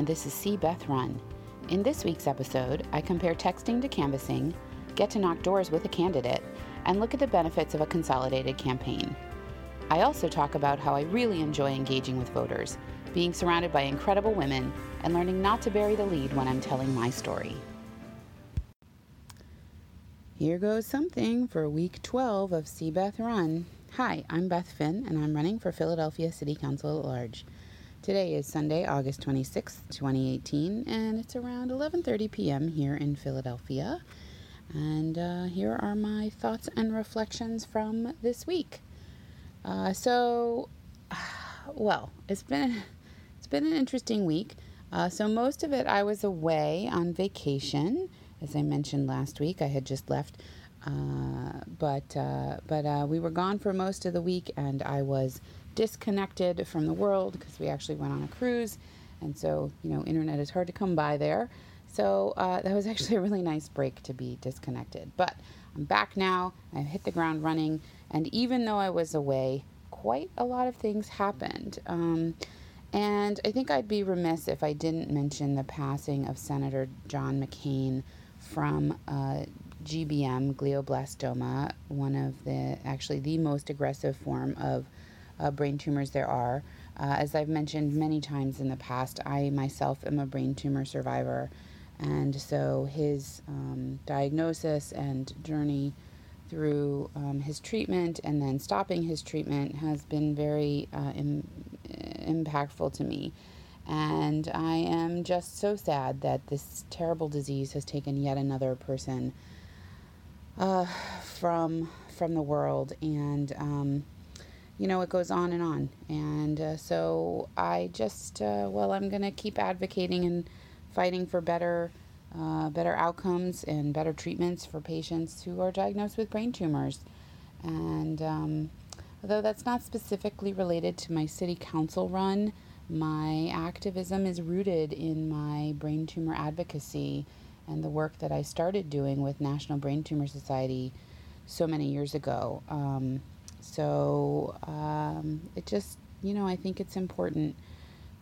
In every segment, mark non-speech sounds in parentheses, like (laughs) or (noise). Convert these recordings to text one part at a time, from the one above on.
And this is See Beth Run. In this week's episode, I compare texting to canvassing, get to knock doors with a candidate, and look at the benefits of a consolidated campaign. I also talk about how I really enjoy engaging with voters, being surrounded by incredible women, and learning not to bury the lead when I'm telling my story. Here goes something for week 12 of See Beth Run. Hi, I'm Beth Finn, and I'm running for Philadelphia City Council at large. Today is Sunday, August 26th, 2018, and it's around 11:30 p.m. here in Philadelphia. And uh, here are my thoughts and reflections from this week. Uh, so, (sighs) well, it's been (sighs) it's been an interesting week. Uh, so most of it, I was away on vacation, as I mentioned last week. I had just left, uh, but uh, but uh, we were gone for most of the week, and I was disconnected from the world because we actually went on a cruise, and so you know, internet is hard to come by there. So uh, that was (laughs) actually a really nice break to be disconnected. But I'm back now. I've hit the ground running. And even though I was away, quite a lot of things happened. Um, and I think I'd be remiss if I didn't mention the passing of Senator John McCain from uh, GBM, glioblastoma, one of the actually the most aggressive form of uh, brain tumors there are. Uh, as I've mentioned many times in the past, I myself am a brain tumor survivor. And so his um, diagnosis and journey through um, his treatment and then stopping his treatment has been very uh, Im- impactful to me. And I am just so sad that this terrible disease has taken yet another person uh, from from the world. And um, you know, it goes on and on. And uh, so I just, uh, well, I'm going to keep advocating and fighting for better uh, better outcomes and better treatments for patients who are diagnosed with brain tumors. And um, although that's not specifically related to my city council run, my activism is rooted in my brain tumor advocacy and the work that I started doing with National Brain Tumor Society so many years ago. Um, so um, it just, you know, I think it's important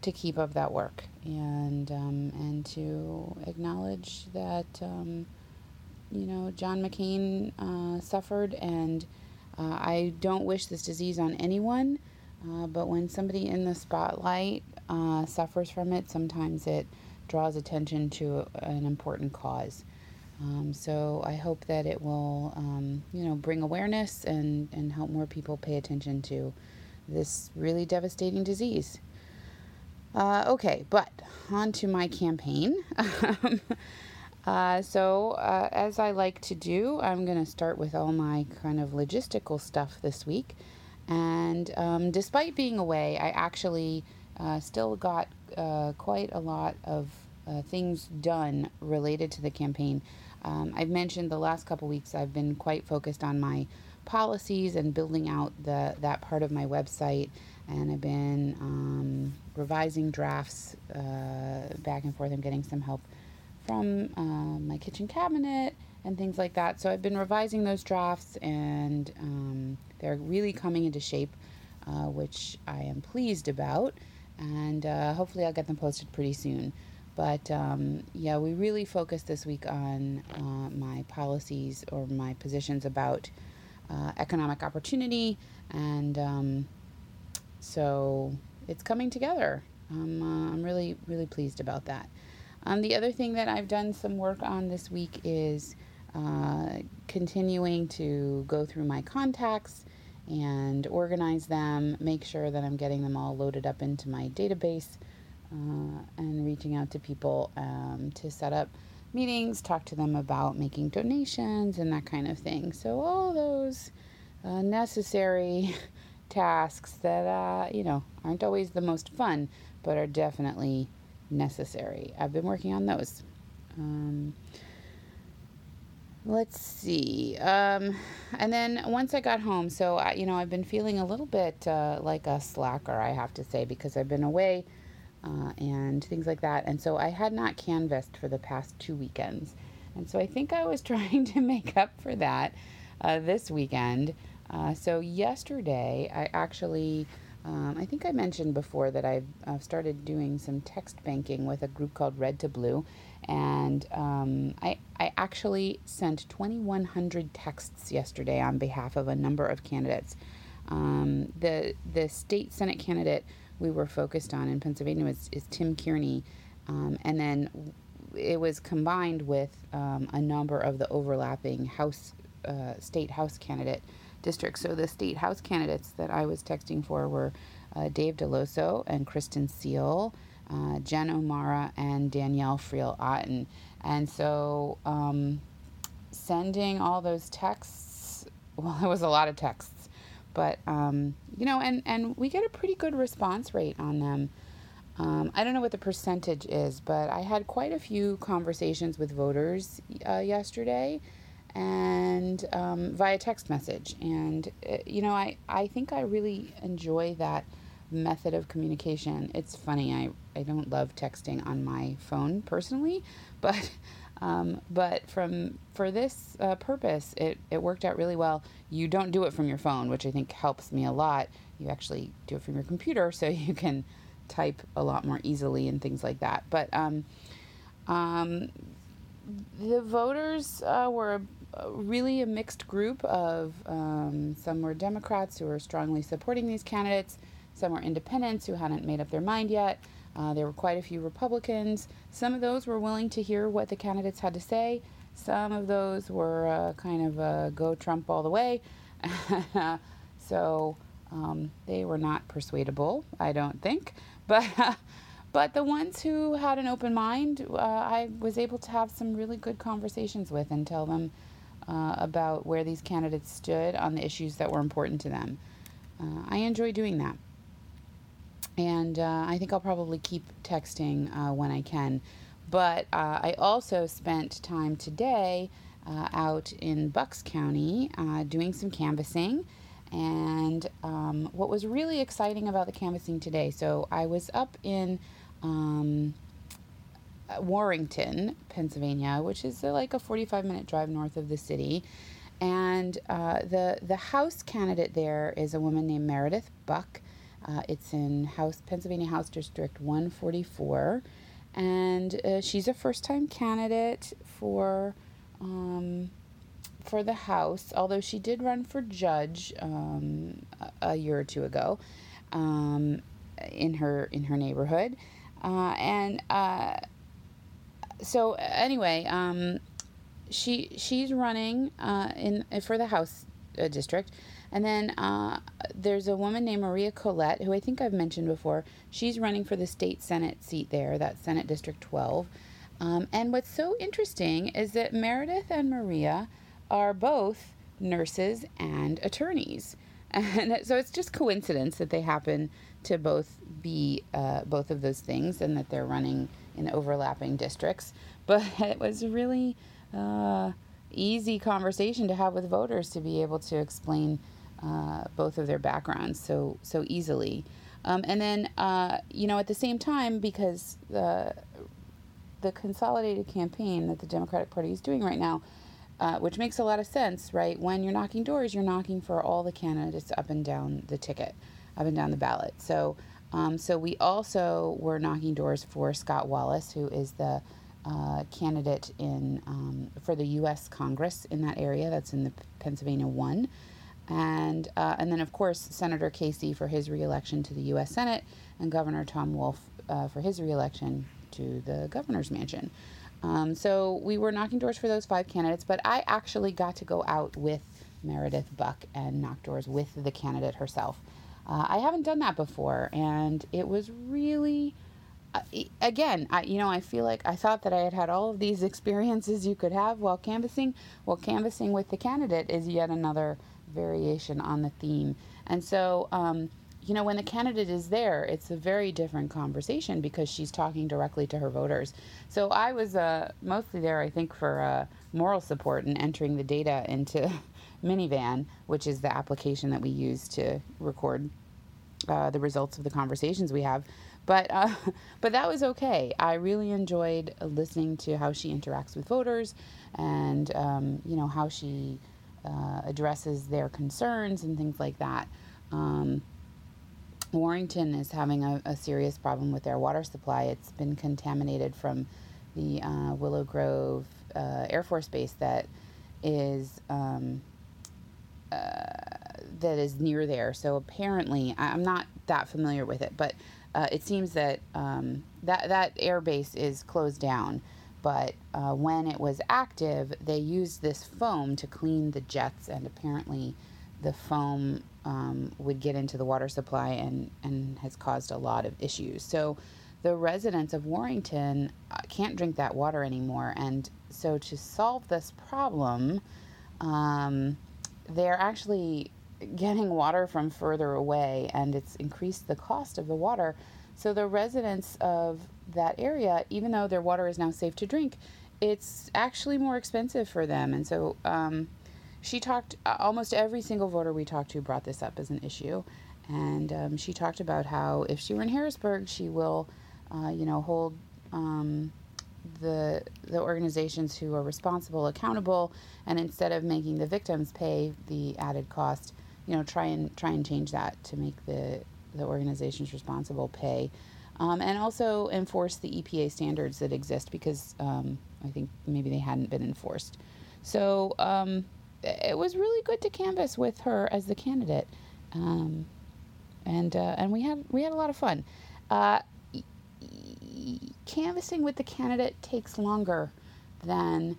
to keep up that work and um, and to acknowledge that um, you know John McCain uh, suffered and uh, I don't wish this disease on anyone uh, but when somebody in the spotlight uh, suffers from it sometimes it draws attention to an important cause um, so I hope that it will um, you know bring awareness and and help more people pay attention to this really devastating disease. Uh, okay, but on to my campaign. (laughs) uh, so, uh, as I like to do, I'm going to start with all my kind of logistical stuff this week. And um, despite being away, I actually uh, still got uh, quite a lot of uh, things done related to the campaign. Um, I've mentioned the last couple weeks I've been quite focused on my policies and building out the that part of my website and I've been um, revising drafts uh, back and forth. I'm getting some help from uh, my kitchen cabinet and things like that. So I've been revising those drafts, and um, they're really coming into shape, uh, which I am pleased about. And uh, hopefully, I'll get them posted pretty soon. But um, yeah, we really focused this week on uh, my policies or my positions about uh, economic opportunity and um, so it's coming together. I'm, uh, I'm really, really pleased about that. Um, the other thing that I've done some work on this week is uh, continuing to go through my contacts and organize them, make sure that I'm getting them all loaded up into my database, uh, and reaching out to people um, to set up meetings, talk to them about making donations and that kind of thing. So, all those uh, necessary (laughs) tasks that, uh, you know, aren't always the most fun, but are definitely necessary. I've been working on those. Um, let's see. Um, and then once I got home, so, I, you know, I've been feeling a little bit uh, like a slacker, I have to say, because I've been away uh, and things like that. And so I had not canvassed for the past two weekends. And so I think I was (laughs) trying to make up for that uh, this weekend uh, so yesterday, I actually Um, I think I mentioned before that I've, started doing some text banking with a group called Red to Blue, and um, I, I actually sent 2,100 texts yesterday on behalf of a number of candidates. Um, the the state senate candidate we were focused on in Pennsylvania was, is Tim Kearney, um, and then it was combined with um, a number of the overlapping House uh, state House candidate districts. So the state House candidates that I was texting for were uh, Dave Delloso and Kristin Seale, uh, Jen O'Mara, and Danielle Friel Otten. And so um, sending all those texts, (laughs) well, it was a lot of texts, but um, you know, and and we get a pretty good response rate on them. Um, I don't know what the percentage is, but I had quite a few conversations with voters uh, yesterday and um, via text message. And, uh, you know, I, I think I really enjoy that method of communication. It's funny, I, I don't love texting on my phone personally, (laughs) but. Um, but from for this uh, purpose, it, it worked out really well. You don't do it from your phone, which I think helps me a lot. You actually do it from your computer, (laughs) so you can type a lot more easily and things like that. But um, um, the voters uh, were really a mixed group of um, some were Democrats who were strongly supporting these candidates, some were independents who hadn't made up their mind yet. Uh, there were quite a few Republicans. Some of those were willing to hear what the candidates had to say. Some of those were uh, kind of uh, go Trump all the way. (laughs) so um, they were not persuadable, I don't think. But (laughs) but the ones who had an open mind, uh, I was able to have some really good conversations with and tell them uh, about where these candidates stood on the issues that were important to them. Uh, I enjoy doing that. And uh, I think I'll probably keep texting uh, when I can. But uh, I also spent time today out in Bucks County doing some canvassing and um, what was really exciting about the canvassing today, so I was up in um, Warrington, Pennsylvania, which is uh, like a 45 minute drive north of the city. And uh, the, the House candidate there is a woman named Meredith Buck. Uh, it's in House Pennsylvania House District 144. And uh, she's a first time candidate for um, for the House, although she did run for judge um, a, a, year or two ago um, in her in her neighborhood, uh, and uh, so anyway, um, she she's running uh, in for the House uh, district. And then uh, there's a woman named Maria Collett, who I think I've mentioned before. She's running for the state Senate seat there, that's Senate District 12. Um, and what's so interesting is that Meredith and Maria are both nurses and attorneys. (laughs) And so it's just coincidence that they happen to both be uh, both of those things and that they're running in overlapping districts. (laughs) But it was really uh, easy conversation to have with voters to be able to explain uh, both of their backgrounds so so easily. Um, and then, uh, you know, at the same time, because the the consolidated campaign that the Democratic Party is doing right now uh, which makes a lot of sense, right? When you're knocking doors, you're knocking for all the candidates up and down the ticket, up and down the ballot. So, um, so we also were knocking doors for Scott Wallace, who is the uh, candidate in um, for the U.S. Congress in that area. That's in the Pennsylvania one, and uh, and then of course Senator Casey for his reelection to the U.S. Senate, and Governor Tom Wolf uh, for his reelection to the governor's mansion. Um, so we were knocking doors for those five candidates, but I actually got to go out with Meredith Buck and knock doors with the candidate herself. Uh, I haven't done that before, and it was really, uh, again, I, you know, I feel like I thought that I had had all of these (laughs) experiences you could have while canvassing. Well, canvassing with the candidate is yet another variation on the theme. And so, um, you know, when the candidate is there, it's a very different conversation because she's talking directly to her voters. So I was uh, mostly there, I think, for uh, moral support and entering the data into (laughs) MiniVAN, which is the application that we use to record uh, the results of the conversations we have. But uh, (laughs) but that was okay. I really enjoyed listening to how she interacts with voters, and um, you know how she uh, addresses their concerns and things like that. Um, Warrington is having a, a, serious problem with their water supply. It's been contaminated from the uh, Willow Grove uh, Air Force Base that is um, uh, that is near there. So apparently, I'm not that familiar with it, but uh, it seems that um, that that air base is closed down. But uh, when it was active, they used this foam to clean the jets, and apparently, the foam um, would get into the water supply and, and has caused a lot of issues. So the residents of Warrington uh, can't drink that water anymore. And so to solve this problem, um, they're actually getting water from further away and it's increased the cost of the water. So the residents of that area, even though their water is now safe to drink, it's actually more expensive for them. And so um, she talked, uh, almost every single voter we talked to brought this up as an issue. And um, she talked about how if she were in Harrisburg, she will, uh, you know, hold um, the the organizations who are responsible accountable, and instead of making the victims pay the added cost, you know, try and try and change that to make the the organizations responsible pay, um, and also enforce the EPA standards that exist because um, I think maybe they hadn't been enforced. So um, it was really good to canvass with her as the candidate, um, and uh, and we had we had a lot of fun. Uh, canvassing with the candidate takes longer than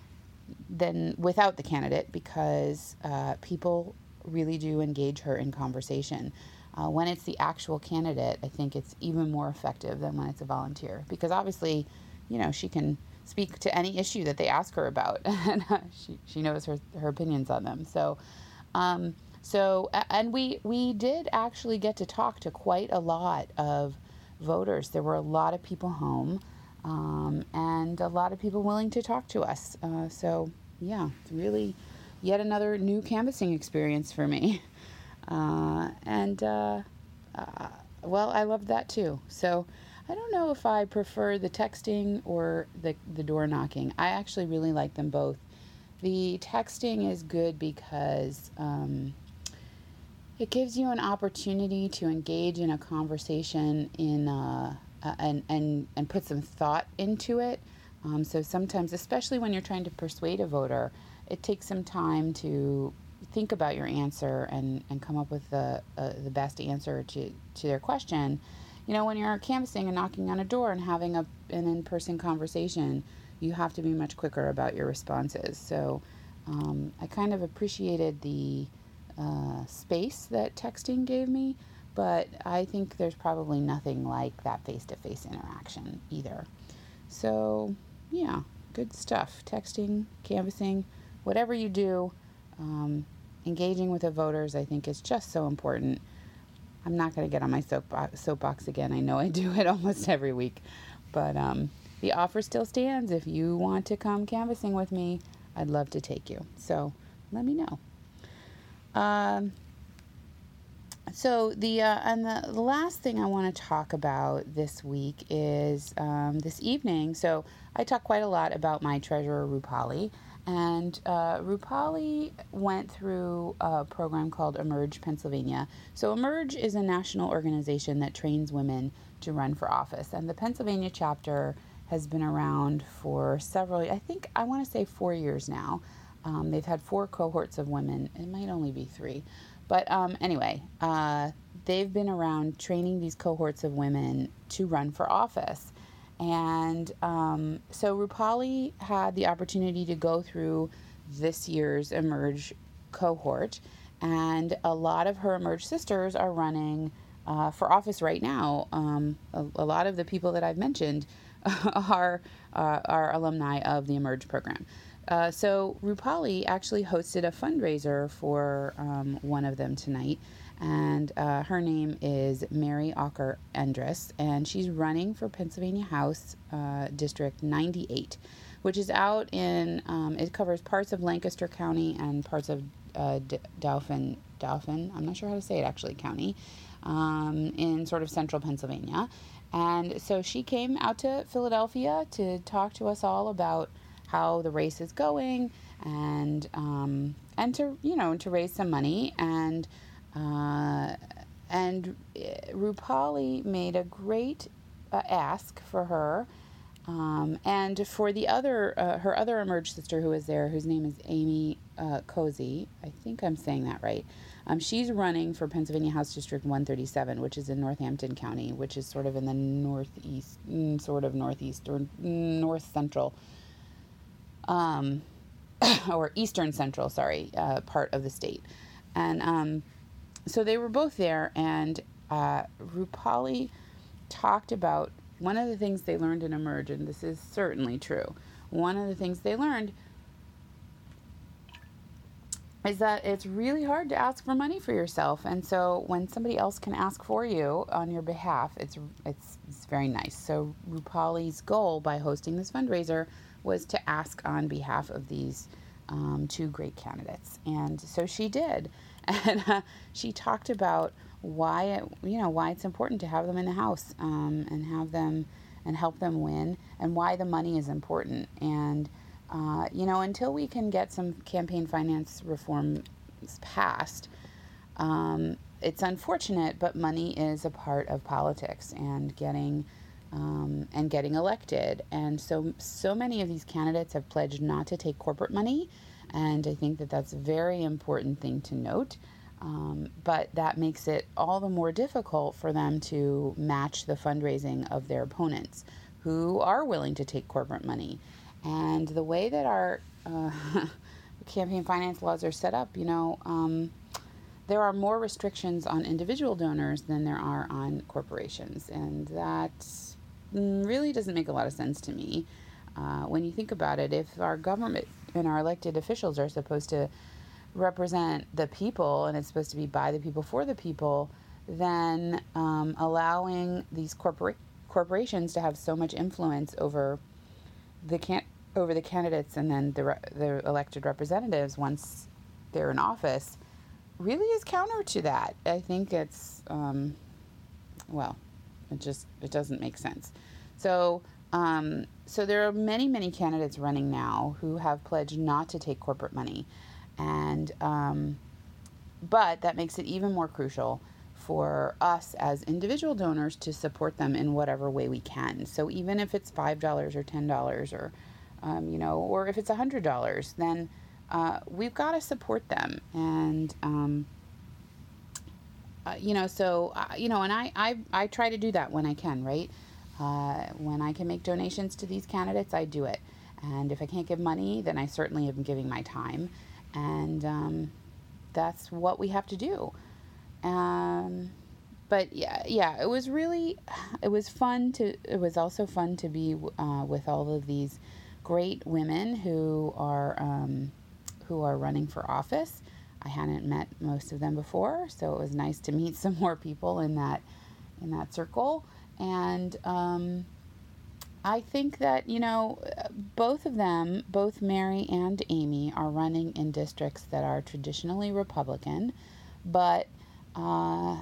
than without the candidate because uh, people really do engage her in conversation. Uh, when it's the actual candidate, I think it's even more effective than when it's a volunteer because obviously, you know, she can speak to any issue that they ask her about, (laughs) and uh, she she knows her her opinions on them. So. Um, so and we we did actually get to talk to quite a lot of voters. There were a lot of people home, um, and a lot of people willing to talk to us. Uh, so yeah, it's really yet another new canvassing experience for me. (laughs) Uh, and uh, uh well, I loved that too. So I don't know if I prefer the texting or the, the door knocking. I actually really like them both. The texting is good because um, it gives you an opportunity to engage in a conversation in uh, and, and, and put some thought into it. Um, so sometimes, especially when you're trying to persuade a voter, it takes some time to think about your answer and, and come up with the, uh, the best answer to, to their question you know, when you're canvassing and knocking on a door and having a, an in person conversation, you have to be much quicker about your responses. So um, I kind of appreciated the uh, space that texting gave me, but I think there's probably nothing like that face to face interaction either. So, yeah, good stuff. Texting, canvassing, whatever you do, um, engaging with the voters, I think, is just so important. I'm not going to get on my soapbox, soapbox again. I know I do it (laughs) almost every week. But um, the offer still stands. If you want to come canvassing with me, I'd love to take you. So let me know. Um, so the uh, and the, the last thing I want to talk about this week is um, this evening. So I talk quite a lot about my treasurer Rupali, and uh, Rupali went through a program called Emerge Pennsylvania. So, Emerge is a national organization that trains women to run for office. And the Pennsylvania chapter has been around for several, I think, I want to say four years now. Um, they've had four cohorts of women. It might only be three. But um, anyway, uh, they've been around training these cohorts of women to run for office. And um, so Rupali had the opportunity to go through this year's Emerge cohort, and a lot of her Emerge sisters are running uh, for office right now. Um, a, a, lot of the people that I've mentioned (laughs) are uh, are alumni of the Emerge program. Uh, so Rupali actually hosted a fundraiser for um, one of them tonight, and uh, her name is Mary Ocker Endress, and she's running for Pennsylvania House uh, District 98, which is out in, um, it covers parts of Lancaster County and parts of uh, D- Dauphin, Dauphin, I'm not sure how to say it actually, county, um, in sort of central Pennsylvania. And so she came out to Philadelphia to talk to us all about how the race is going and um, and to you know to raise some money and uh, and uh, Rupali made a great uh, ask for her. Um, and for the other, uh, her other emerged sister who was there, whose name is Amy uh, Cozze, I think I'm saying that right. Um, she's running for Pennsylvania House District 137, which is in Northampton County, which is sort of in the northeast, mm, sort of northeast or north central, um, (coughs) or eastern central, sorry, uh, part of the state. And um, so they were both there, and uh, Rupali talked about one of the things they learned in Emerge, and this is certainly true. One of the things they learned is that it's really hard to ask for money for yourself, and so when somebody else can ask for you on your behalf, it's it's, it's very nice. So Rupali's goal by hosting this fundraiser was to ask on behalf of these um, two great candidates, and so she did, and uh, she talked about why it, you know why it's important to have them in the house um, and have them and help them win, and why the money is important and uh, you know, until we can get some campaign finance reform passed, um, it's unfortunate, but money is a part of politics and getting um, and getting elected. And so, so many of these candidates have pledged not to take corporate money, and I think that that's a very important thing to note. Um, but that makes it all the more difficult for them to match the fundraising of their opponents who are willing to take corporate money. And the way that our uh, (laughs) campaign finance laws are set up, you know, um, there are more restrictions on individual donors than there are on corporations. And that really doesn't make a lot of sense to me. Uh, when you think about it, if our government and our elected officials are supposed to represent the people and it's supposed to be by the people for the people, then um, allowing these corpora- corporations to have so much influence over the can over the candidates and then the re- the elected representatives once they're in office really is counter to that. I think it's um, well, it just it doesn't make sense. So um, so there are many many candidates running now who have pledged not to take corporate money, and um, but that makes it even more crucial for us as individual donors to support them in whatever way we can. So even if it's five dollars or ten dollars or um, you know, or if it's a hundred dollars, then uh, we've got to support them and. Um, uh, you know, so uh, you know, and I, I I try to do that when I can, right? Uh, when I can make donations to these candidates, I do it. And if I can't give money, then I certainly am giving my time, and um, that's what we have to do. Um, but yeah, yeah, it was really, it was fun to. It was also fun to be uh, with all of these great women who are um, who are running for office. I hadn't met most of them before, so it was nice to meet (laughs) some more people in that in that circle. And um, I think that you know both of them, both Mary and Amy, are running in districts that are traditionally Republican, but uh,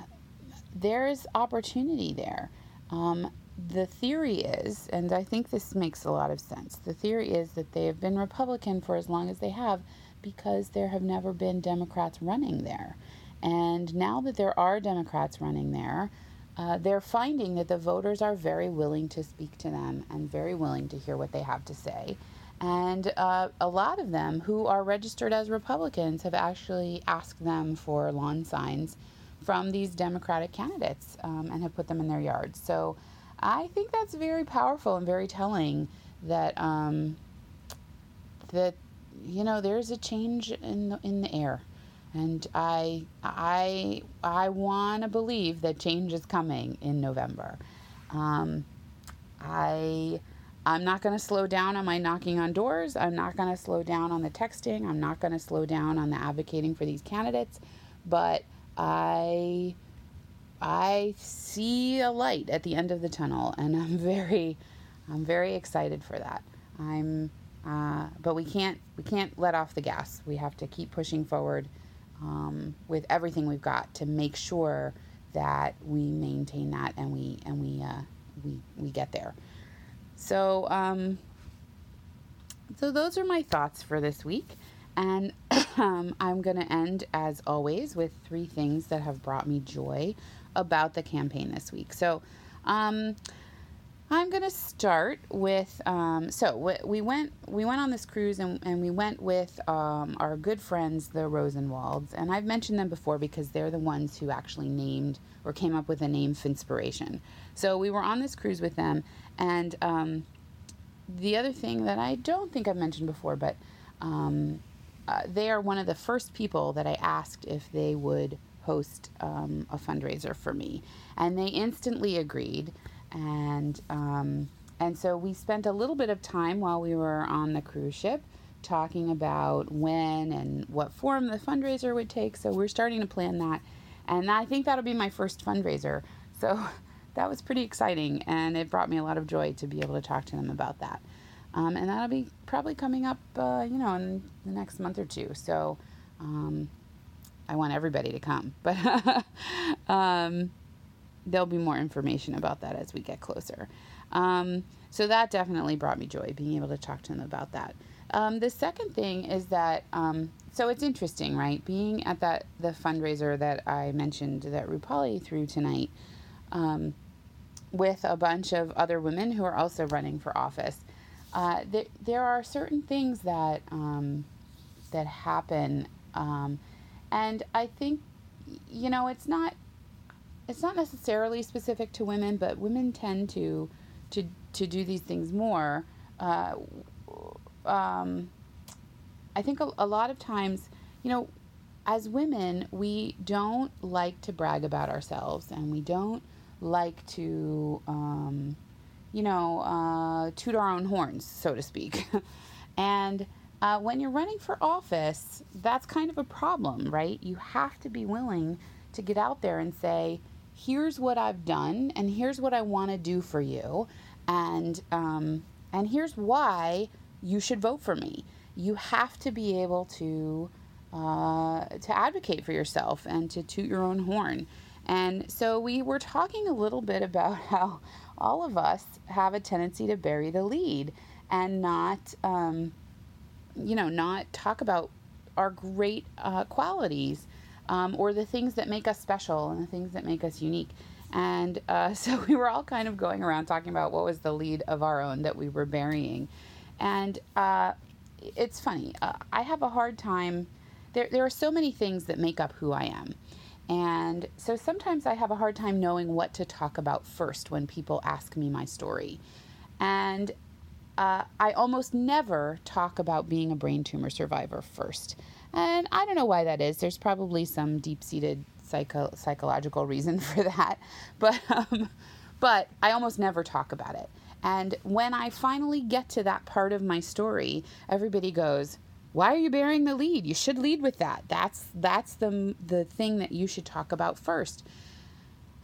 there's opportunity there. Um, the theory is, and I think this makes a lot of sense, the theory is that they have been Republican for as long as they have because there have never been Democrats running there. And now that there are Democrats running there, uh, they're finding that the voters are very willing to speak to them and very willing to hear what they have to say. And uh, a lot of them who are registered as Republicans have actually asked them for lawn signs from these Democratic candidates um, and have put them in their yards. So I think that's very powerful and very telling that um, that you know there's a change in the, in the air, and I I I want to believe that change is coming in November. Um, I I'm not going to slow down on my knocking on doors. I'm not going to slow down on the texting. I'm not going to slow down on the advocating for these candidates. But I I see a light at the end of the tunnel, and I'm (laughs) very I'm very excited for that. I'm uh, but we can't we can't let off the gas. We have to keep pushing forward um, with everything we've got to make sure that we maintain that and we and we uh, we we get there. So, um, so those are my thoughts for this week. And (clears throat) um, I'm going to end, as always, with three things that have brought me joy about the campaign this week. So, um, I'm gonna start with um, so we went we went on this cruise and, and we went with um, our good friends the Rosenwalds and I've mentioned them before because they're the ones who actually named or came up with the name Finspiration. So we were on this cruise with them and um, the other thing that I don't think I've mentioned before, but um, uh, they are one of the first people that I asked if they would host um, a fundraiser for me, and they instantly agreed and um, and so we spent a little bit of time while we were on the cruise ship talking about when and what form the fundraiser would take. So we're starting to plan that, and I think that'll be my first fundraiser. So (laughs) that was pretty exciting, and it brought me a lot of joy to be able to talk to them about that. Um, and that'll be probably coming up, uh, you know, in the next month or two. So um, I want everybody to come, (laughs) but (laughs) um, there'll be more information about that as we get closer. Um, so that definitely brought me joy, being able to talk to them about that. Um, the second thing is that, um, so it's interesting, right? Being at that the fundraiser that I mentioned that Rupali threw tonight, um, with a bunch of other women who are also running for office. Uh, there, there are certain things that um, that happen, um, and I think, you know, it's not it's not necessarily specific to women, but women tend to to to do these things more. Uh, um, I think a, a, lot of times, you know, as women, we don't like to brag about ourselves, and we don't like to, um, you know, uh, toot our own horns, so to speak. (laughs) and uh, when you're running for office, that's kind of a problem, right? You have to be willing to get out there and say, here's what I've done and here's what I want to do for you and um, and here's why you should vote for me. You have to be able to uh, to advocate for yourself and to toot your own horn. And so we were talking a little bit about (laughs) how all of us have a tendency to bury the lead and not, um, you know, not talk about our great uh, qualities um, or the things that make us special and the things that make us unique. And uh, (laughs) so we were all kind of going around talking about what was the lead of our own that we were burying. And uh, it's funny, uh, I have a hard time. There, there are so many things that make up who I am. And so sometimes I have a hard time knowing what to talk about first when people ask me my story. And uh, I almost never talk about being a brain tumor survivor first. And I don't know why that is. There's probably some deep seated psycho- psychological reason (laughs) for that. But, um, but I almost never talk about it. And when I finally get to that part of my story, everybody goes, why are you bearing the lead? You should lead with that. That's that's the the thing that you should talk about first.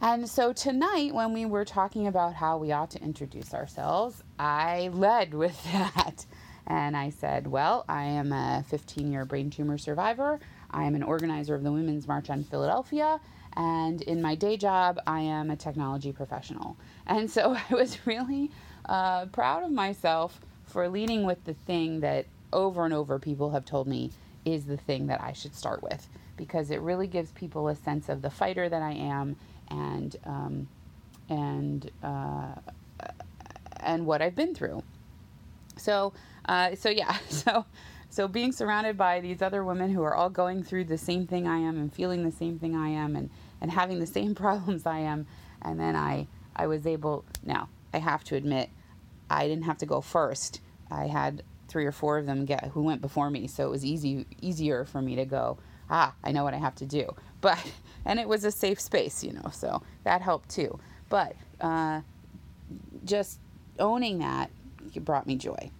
And so tonight, when we were talking about how we ought to introduce ourselves, I led with (laughs) that. And I said, Well, I am a 15 year brain tumor survivor. I am an organizer of the Women's March on Philadelphia. And in my day job, I am a technology professional. And so (laughs) I was really uh, proud of myself for leading with the thing that over and over people have told me is the thing that I should start with because it really gives people a sense of the fighter that I am and um, and uh, and what I've been through. So uh, so yeah, (laughs) so so being surrounded by these other women who are all going through the same thing I am and feeling the same thing I am and and having the same (laughs) problems I am, and then I I was able. Now I have to admit, I didn't have to go first. I had three or four of them get who went before me, so it was easy easier for me to go. Ah, I know what I have to do. (laughs) But and it was a safe space, you know, so that helped too. But uh, just owning that brought me joy.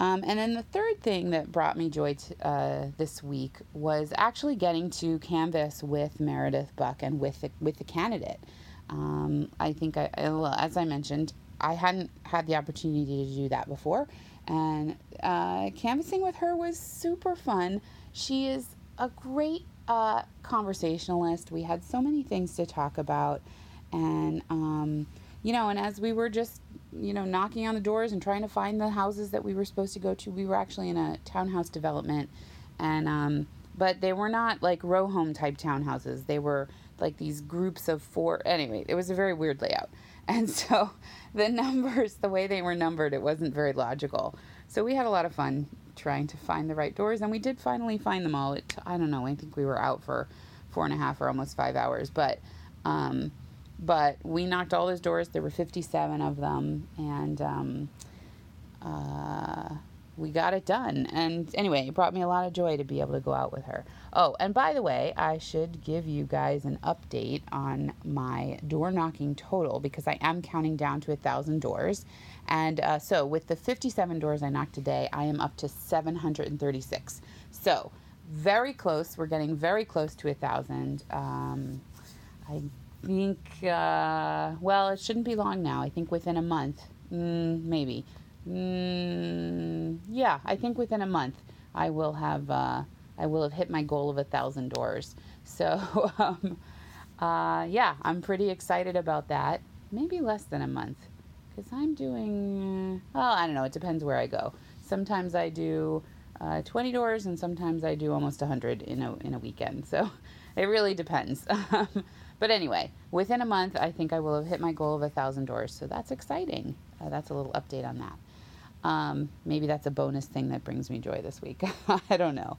Um, and then the third thing that brought me joy uh, this week was actually getting to canvass with Meredith Buck and with the, with the candidate. Um, I think, I, as I mentioned, I hadn't had the opportunity to do that before, and uh, canvassing with her was super fun. She is a great uh, conversationalist. We had so many things to talk about, and um, you know, and as we were just you know, knocking on the doors and trying to find the houses that we were supposed to go to. We were actually in a townhouse development, and um, but they were not like row home type townhouses. They were like these groups of four. Anyway, it was a very weird layout, (laughs) and so the numbers, the way they were numbered, it wasn't very logical. So we had a lot of fun trying to find the right doors, and we did finally find them all. It, I don't know. I think we were out for four and a half or almost five hours, but. Um, but we knocked all those doors. There were 57 of them, and um, uh, we got it done. And anyway, it brought me a lot of joy to be able to go out with her. Oh, and by the way, I should give you guys an update on my door knocking total because I am counting down to a thousand doors. And uh, so, with the 57 doors I knocked today, I am up to 736. So, very close. We're getting very close to a thousand. Um, I think, uh, well, it shouldn't be long now. I think within a month, mm, maybe. Mm, yeah, I think within a month I will have uh, I will have hit my goal of a thousand doors. So, (laughs) um, uh, yeah, I'm pretty excited about that. Maybe less than a month, because I'm doing. Uh, well, I don't know. It depends where I go. Sometimes I do uh, 20 doors, and sometimes I do almost 100 in a in a weekend. So, (laughs) it really depends. (laughs) But anyway, within a month, I think I will have hit my goal of a thousand doors. So that's exciting. Uh, that's a little update on that. Um, maybe that's a bonus thing that brings me joy this week. (laughs) I don't know.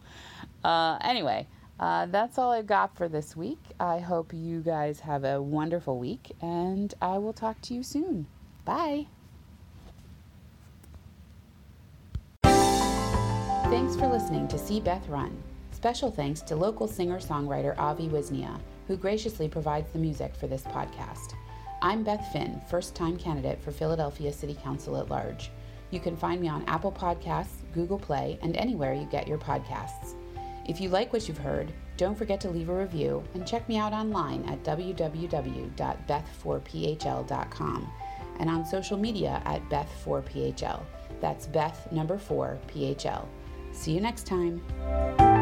Uh, anyway, uh, that's all I've got for this week. I hope you guys have a wonderful week, and I will talk to you soon. Bye. Thanks for listening to See Beth Run. Special thanks to local singer songwriter Avi Wisnia who graciously provides the music for this podcast. I'm Beth Finn, first time candidate for Philadelphia City Council at large. You can find me on Apple Podcasts, Google Play, and anywhere you get your podcasts. If you like what you've heard, don't forget to leave a review and check me out online at www.beth4phl.com and on social media at Beth4phl. That's Beth number 4 PHL. See you next time.